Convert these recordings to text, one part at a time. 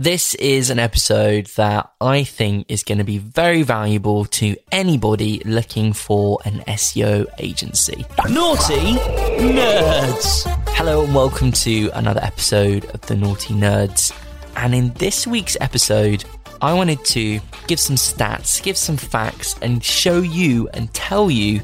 This is an episode that I think is going to be very valuable to anybody looking for an SEO agency. Nauti Nerds! Hello and welcome to another episode of the Nauti Nerds. And in this week's episode, I wanted to give some stats, give some facts, and show you and tell you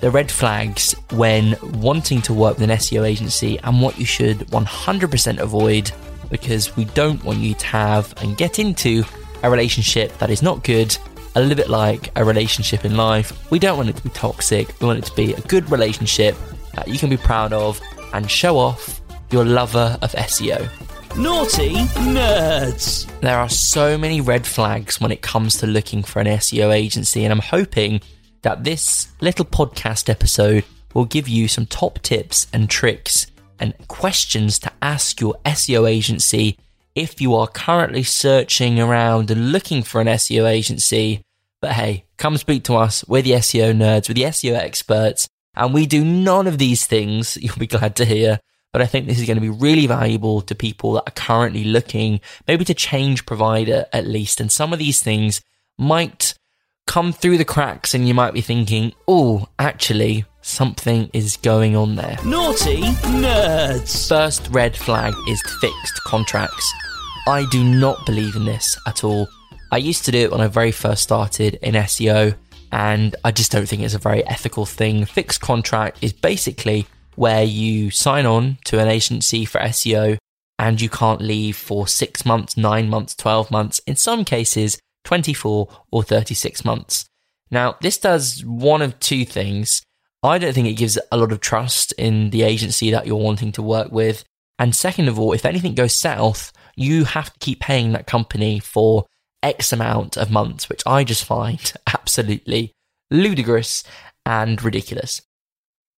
the red flags when wanting to work with an SEO agency and what you should 100% avoid because we don't want you to have and get into a relationship that is not good. A little bit like a relationship in life. We don't want it to be toxic. We want it to be a good relationship that you can be proud of and show off your lover of SEO. Nauti Nerds! There are so many red flags when it comes to looking for an SEO agency, and I'm hoping that this little podcast episode will give you some top tips and tricks and questions to ask your SEO agency if you are currently searching around and looking for an SEO agency. But hey, come speak to us. We're the SEO nerds, we're the SEO experts, and we do none of these things. You'll be glad to hear. But I think this is going to be really valuable to people that are currently looking maybe to change provider at least. And some of these things might come through the cracks and you might be thinking, oh, actually, something is going on there. Nauti Nerds! First red flag is fixed contracts. I do not believe in this at all. I used to do it when I very first started in SEO, and I just don't think it's a very ethical thing. Fixed contract is basically where you sign on to an agency for SEO and you can't leave for six months, nine months, 12 months, in some cases, 24 or 36 months. Now, this does one of two things. I don't think it gives a lot of trust in the agency that you're wanting to work with. And second of all, if anything goes south, you have to keep paying that company for X amount of months, which I just find absolutely ludicrous and ridiculous.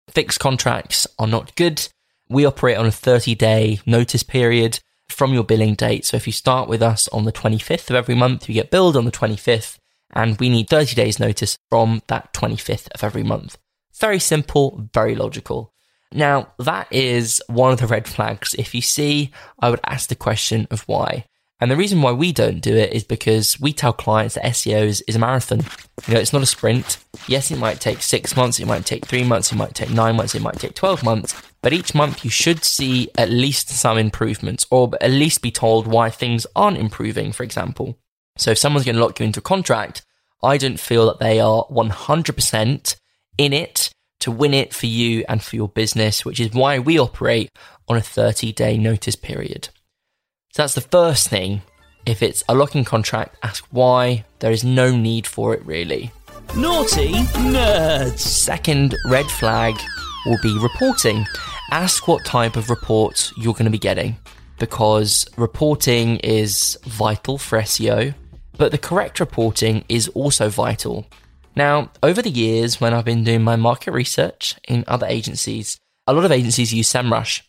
Fixed contracts are not good. We operate on a 30 day notice period from your billing date. So if you start with us on the 25th of every month, you get billed on the 25th, and we need 30 days notice from that 25th of every month. Very simple, very logical. Now, that is one of the red flags. If you see, I would ask the question of why. And the reason why we don't do it is because we tell clients that SEO is, is, a marathon. You know, it's not a sprint. Yes, it might take six months, it might take three months, it might take nine months, it might take 12 months. But each month you should see at least some improvements or at least be told why things aren't improving, for example. So if someone's going to lock you into a contract, I don't feel that they are 100% in it to win it for you and for your business, which is why we operate on a 30 day notice period. So that's the first thing. If it's a locking contract, ask why. There is no need for it really. Nauti Nerds! Second red flag will be reporting. Ask what type of reports you're going to be getting because reporting is vital for SEO, but the correct reporting is also vital. Now, over the years, when I've been doing my market research in other agencies, a lot of agencies use SEMrush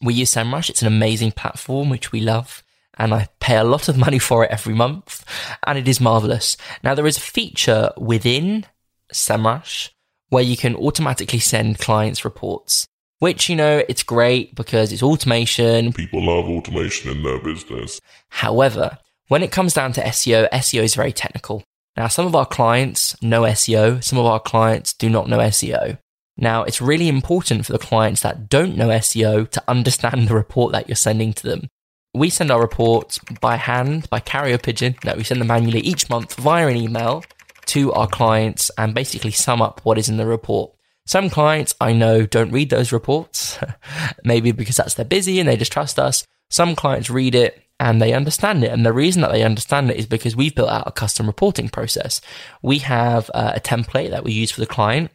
we use SEMrush. It's an amazing platform, which we love. And I pay a lot of money for it every month. And it is marvelous. Now, there is a feature within SEMrush where you can automatically send clients reports, which, you know, it's great because it's automation. People love automation in their business. However, when it comes down to SEO, SEO is very technical. Now, some of our clients know SEO, some of our clients do not know SEO. Now, it's really important for the clients that don't know SEO to understand the report that you're sending to them. We send our reports by hand, by carrier pigeon. No, we send them manually each month via an email to our clients and basically sum up what is in the report. Some clients I know don't read those reports, maybe because that's they're busy and they just trust us. Some clients read it and they understand it. And the reason that they understand it is because we've built out a custom reporting process. We have uh, a template that we use for the client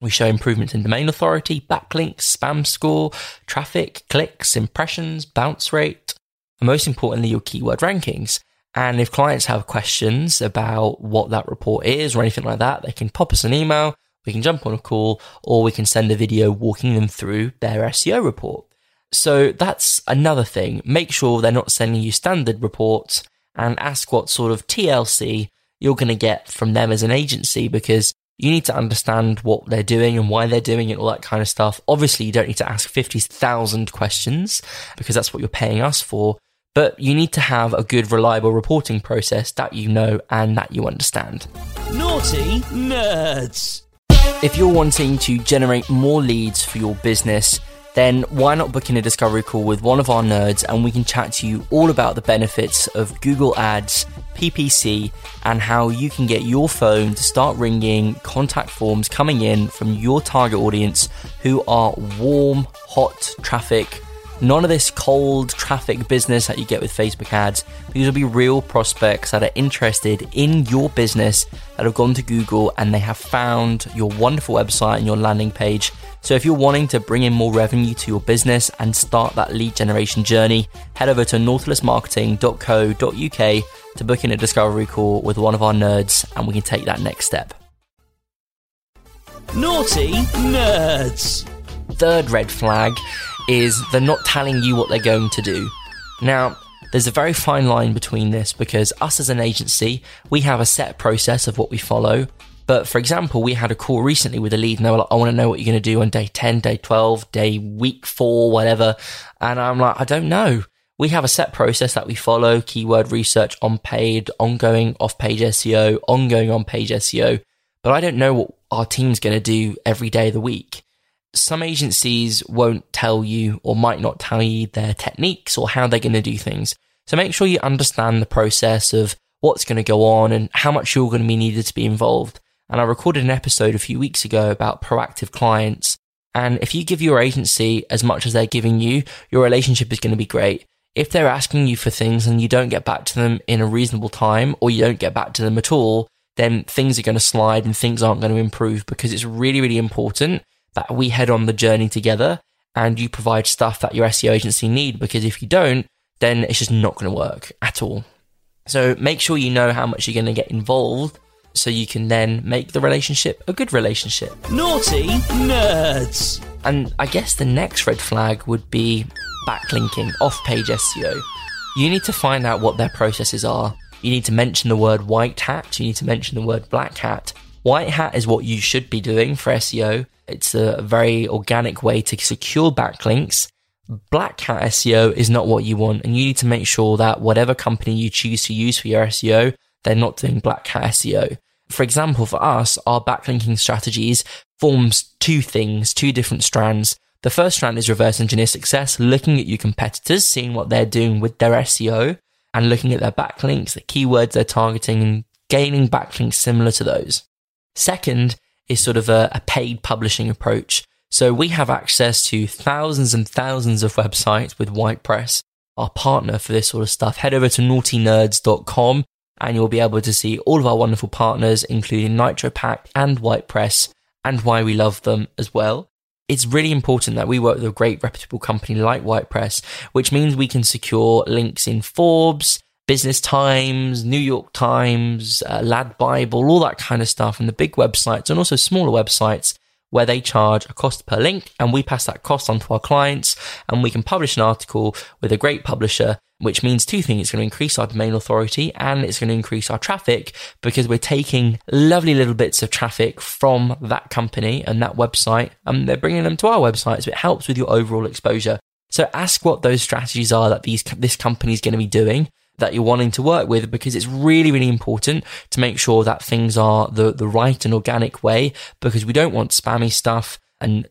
we show improvements in domain authority, backlinks, spam score, traffic, clicks, impressions, bounce rate, and most importantly, your keyword rankings. And if clients have questions about what that report is or anything like that, they can pop us an email, we can jump on a call, or we can send a video walking them through their SEO report. So that's another thing. Make sure they're not sending you standard reports and ask what sort of TLC you're going to get from them as an agency because you need to understand what they're doing and why they're doing it, all that kind of stuff. Obviously, you don't need to ask 50,000 questions because that's what you're paying us for. But you need to have a good, reliable reporting process that you know and that you understand. Nauti nerds. If you're wanting to generate more leads for your business, then why not book in a discovery call with one of our nerds and we can chat to you all about the benefits of Google Ads, PPC, and how you can get your phone to start ringing contact forms coming in from your target audience who are warm, hot traffic None of this cold traffic business that you get with Facebook ads. These will be real prospects that are interested in your business that have gone to Google and they have found your wonderful website and your landing page. So if you're wanting to bring in more revenue to your business and start that lead generation journey, head over to nautilusmarketing.co.uk to book in a discovery call with one of our nerds and we can take that next step. Nauti nerds. Third red flag is they're not telling you what they're going to do. Now, there's a very fine line between this because us as an agency, we have a set process of what we follow. But for example, we had a call recently with a lead and they were like, I want to know what you're going to do on day 10, day 12, day week four, whatever. And I'm like, I don't know. We have a set process that we follow keyword research on paid, ongoing off page SEO, ongoing on page SEO. But I don't know what our team's going to do every day of the week some agencies won't tell you or might not tell you their techniques or how they're going to do things. So make sure you understand the process of what's going to go on and how much you're going to be needed to be involved. And I recorded an episode a few weeks ago about proactive clients. And if you give your agency as much as they're giving you, your relationship is going to be great. If they're asking you for things and you don't get back to them in a reasonable time or you don't get back to them at all, then things are going to slide and things aren't going to improve because it's really, really important that we head on the journey together and you provide stuff that your SEO agency need because if you don't, then it's just not going to work at all. So make sure you know how much you're going to get involved so you can then make the relationship a good relationship. Nauti nerds. And I guess the next red flag would be backlinking, off page SEO. You need to find out what their processes are. You need to mention the word white hat, you need to mention the word black hat. White hat is what you should be doing for SEO. It's a very organic way to secure backlinks. Black hat SEO is not what you want, and you need to make sure that whatever company you choose to use for your SEO, they're not doing black hat SEO. For example, for us, our backlinking strategies forms two things, two different strands. The first strand is reverse engineer success, looking at your competitors, seeing what they're doing with their SEO, and looking at their backlinks, the keywords they're targeting, and gaining backlinks similar to those. Second is sort of a, a paid publishing approach. So we have access to thousands and thousands of websites with WhitePress, our partner for this sort of stuff. Head over to naughtynerds.com and you'll be able to see all of our wonderful partners, including NitroPack and WhitePress, and why we love them as well. It's really important that we work with a great reputable company like WhitePress, which means we can secure links in Forbes, Business Times, New York Times, uh, Lad Bible, all that kind of stuff, and the big websites and also smaller websites where they charge a cost per link and we pass that cost on to our clients and we can publish an article with a great publisher, which means two things. It's going to increase our domain authority and it's going to increase our traffic because we're taking lovely little bits of traffic from that company and that website and they're bringing them to our website. So it helps with your overall exposure. So ask what those strategies are that these, this company is going to be doing that you're wanting to work with because it's really, really important to make sure that things are the, the right and organic way because we don't want spammy stuff and,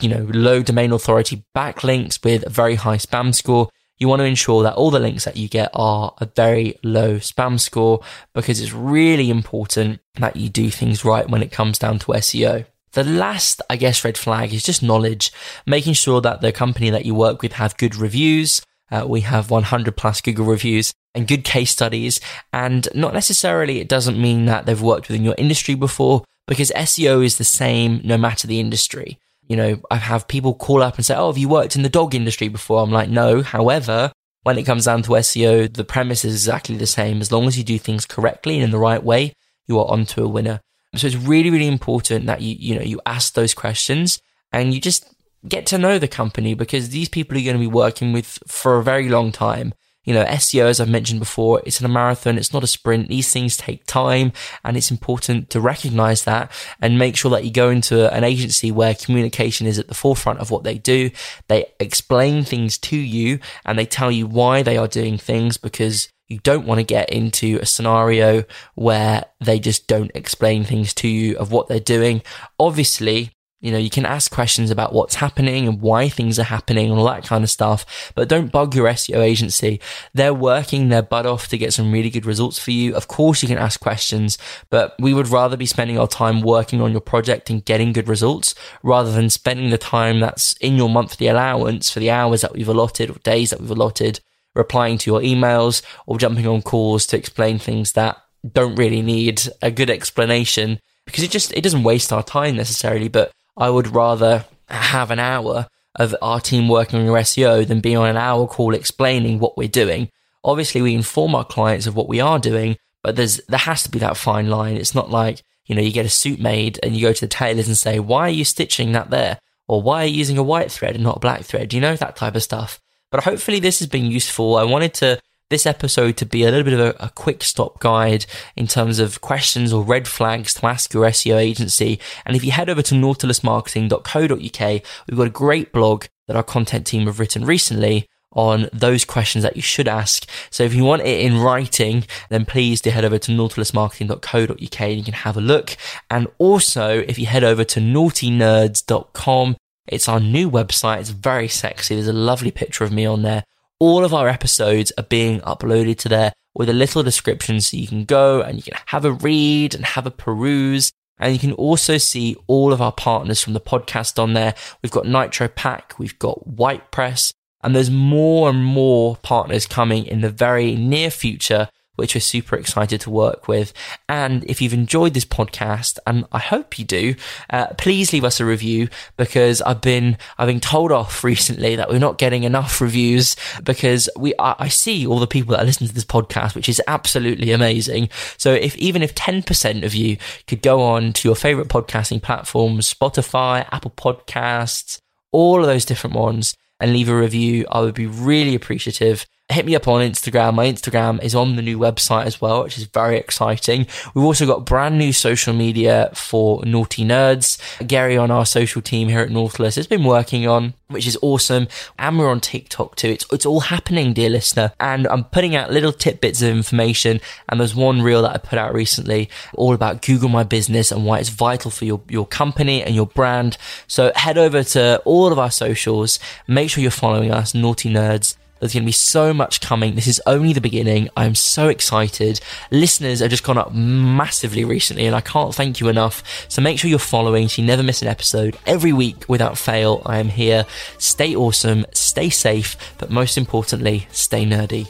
you know, low domain authority backlinks with a very high spam score. You want to ensure that all the links that you get are a very low spam score because it's really important that you do things right when it comes down to SEO. The last, I guess, red flag is just knowledge, making sure that the company that you work with have good reviews. Uh, we have 100 plus Google reviews and good case studies. And not necessarily it doesn't mean that they've worked within your industry before because SEO is the same no matter the industry. You know, I have people call up and say, Oh, have you worked in the dog industry before? I'm like, no. However, when it comes down to SEO, the premise is exactly the same. As long as you do things correctly and in the right way, you are onto a winner. So it's really, really important that you, you know, you ask those questions and you just get to know the company because these people are going to be working with for a very long time You know, SEO, as I've mentioned before, it's in a marathon. It's not a sprint. These things take time and it's important to recognize that and make sure that you go into an agency where communication is at the forefront of what they do. They explain things to you and they tell you why they are doing things because you don't want to get into a scenario where they just don't explain things to you of what they're doing. Obviously, you know, you can ask questions about what's happening and why things are happening and all that kind of stuff, but don't bug your SEO agency. They're working their butt off to get some really good results for you. Of course, you can ask questions, but we would rather be spending our time working on your project and getting good results rather than spending the time that's in your monthly allowance for the hours that we've allotted or days that we've allotted replying to your emails or jumping on calls to explain things that don't really need a good explanation because it just, it doesn't waste our time necessarily, but I would rather have an hour of our team working on your SEO than be on an hour call explaining what we're doing. Obviously, we inform our clients of what we are doing, but there's there has to be that fine line. It's not like you know you get a suit made and you go to the tailors and say, "Why are you stitching that there?" or "Why are you using a white thread and not a black thread?" You know that type of stuff. But hopefully, this has been useful. I wanted to this episode to be a little bit of a, a, quick stop guide in terms of questions or red flags to ask your SEO agency. And if you head over to nautilusmarketing.co.uk, we've got a great blog that our content team have written recently on those questions that you should ask. So if you want it in writing, then please do head over to nautilusmarketing.co.uk and you can have a look. And also, if you head over to naughtynerds.com, it's our new website. It's very sexy. There's a lovely picture of me on there all of our episodes are being uploaded to there with a little description so you can go and you can have a read and have a peruse. And you can also see all of our partners from the podcast on there. We've got NitroPack, we've got WhitePress, and there's more and more partners coming in the very near future which we're super excited to work with. And if you've enjoyed this podcast, and I hope you do, uh, please leave us a review because I've been I've been told off recently that we're not getting enough reviews because we I, I see all the people that listen to this podcast, which is absolutely amazing. So if even if ten percent of you could go on to your favorite podcasting platforms, Spotify, Apple Podcasts, all of those different ones, and leave a review, I would be really appreciative hit me up on Instagram. My Instagram is on the new website as well, which is very exciting. We've also got brand new social media for Nauti Nerds. Gary on our social team here at Nautilus has been working on, which is awesome. And we're on TikTok too. It's, it's all happening, dear listener. And I'm putting out little tidbits of information. And there's one reel that I put out recently all about Google My Business and why it's vital for your, your company and your brand. So head over to all of our socials. Make sure you're following us, Nauti Nerds. There's going to be so much coming. This is only the beginning. I'm so excited. Listeners have just gone up massively recently, and I can't thank you enough. So make sure you're following so you never miss an episode. Every week, without fail, I am here. Stay awesome, stay safe, but most importantly, stay nerdy.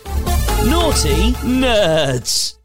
Nauti Nerds!